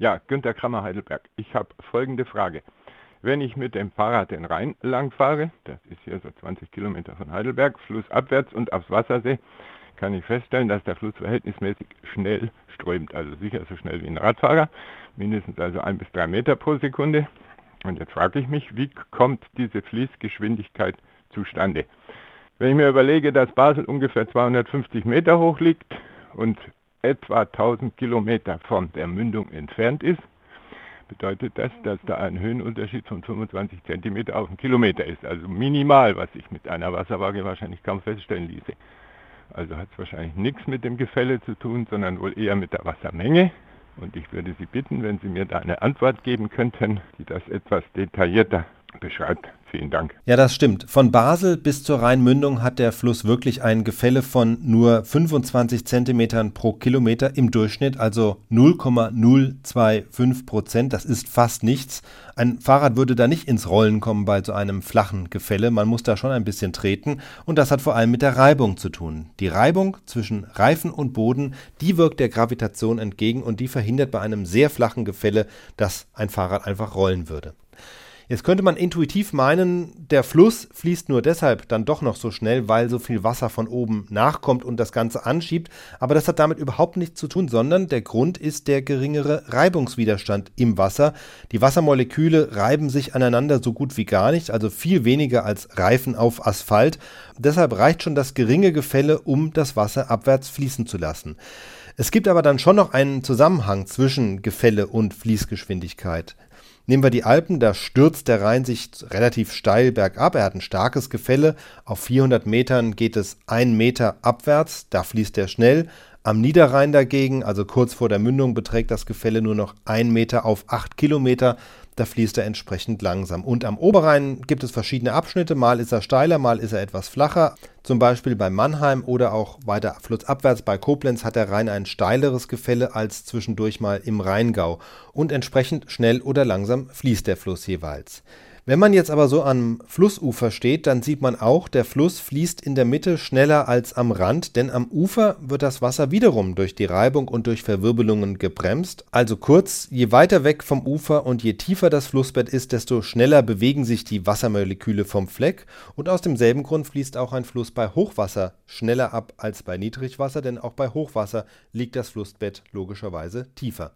Ja, Günter Krammer Heidelberg. Ich habe folgende Frage. Wenn ich mit dem Fahrrad den Rhein lang fahre, das ist hier so 20 Kilometer von Heidelberg, flussabwärts und aufs Wassersee, kann ich feststellen, dass der Fluss verhältnismäßig schnell strömt. Also sicher so schnell wie ein Radfahrer, mindestens also ein bis drei Meter pro Sekunde. Und jetzt frage ich mich, wie kommt diese Fließgeschwindigkeit zustande? Wenn ich mir überlege, dass Basel ungefähr 250 Meter hoch liegt und etwa 1000 Kilometer von der Mündung entfernt ist, bedeutet das, dass da ein Höhenunterschied von 25 Zentimeter auf einen Kilometer ist. Also minimal, was sich mit einer Wasserwaage wahrscheinlich kaum feststellen ließe. Also hat es wahrscheinlich nichts mit dem Gefälle zu tun, sondern wohl eher mit der Wassermenge. Und ich würde Sie bitten, wenn Sie mir da eine Antwort geben könnten, die das etwas detaillierter beschreibt. Vielen Dank. Ja, das stimmt. Von Basel bis zur Rheinmündung hat der Fluss wirklich ein Gefälle von nur 25 Zentimetern pro Kilometer im Durchschnitt, also 0,025 Prozent. Das ist fast nichts. Ein Fahrrad würde da nicht ins Rollen kommen bei so einem flachen Gefälle. Man muss da schon ein bisschen treten. Und das hat vor allem mit der Reibung zu tun. Die Reibung zwischen Reifen und Boden, die wirkt der Gravitation entgegen und die verhindert bei einem sehr flachen Gefälle, dass ein Fahrrad einfach rollen würde. Jetzt könnte man intuitiv meinen, der Fluss fließt nur deshalb dann doch noch so schnell, weil so viel Wasser von oben nachkommt und das Ganze anschiebt. Aber das hat damit überhaupt nichts zu tun, sondern der Grund ist der geringere Reibungswiderstand im Wasser. Die Wassermoleküle reiben sich aneinander so gut wie gar nicht, also viel weniger als Reifen auf Asphalt. Deshalb reicht schon das geringe Gefälle, um das Wasser abwärts fließen zu lassen. Es gibt aber dann schon noch einen Zusammenhang zwischen Gefälle und Fließgeschwindigkeit. Nehmen wir die Alpen, da stürzt der Rhein sich relativ steil bergab. Er hat ein starkes Gefälle. Auf 400 Metern geht es einen Meter abwärts. Da fließt er schnell. Am Niederrhein dagegen, also kurz vor der Mündung, beträgt das Gefälle nur noch ein Meter auf acht Kilometer da fließt er entsprechend langsam. Und am Oberrhein gibt es verschiedene Abschnitte, mal ist er steiler, mal ist er etwas flacher. Zum Beispiel bei Mannheim oder auch weiter flussabwärts bei Koblenz hat der Rhein ein steileres Gefälle als zwischendurch mal im Rheingau. Und entsprechend schnell oder langsam fließt der Fluss jeweils. Wenn man jetzt aber so am Flussufer steht, dann sieht man auch, der Fluss fließt in der Mitte schneller als am Rand, denn am Ufer wird das Wasser wiederum durch die Reibung und durch Verwirbelungen gebremst. Also kurz, je weiter weg vom Ufer und je tiefer das Flussbett ist, desto schneller bewegen sich die Wassermoleküle vom Fleck und aus demselben Grund fließt auch ein Fluss bei Hochwasser schneller ab als bei Niedrigwasser, denn auch bei Hochwasser liegt das Flussbett logischerweise tiefer.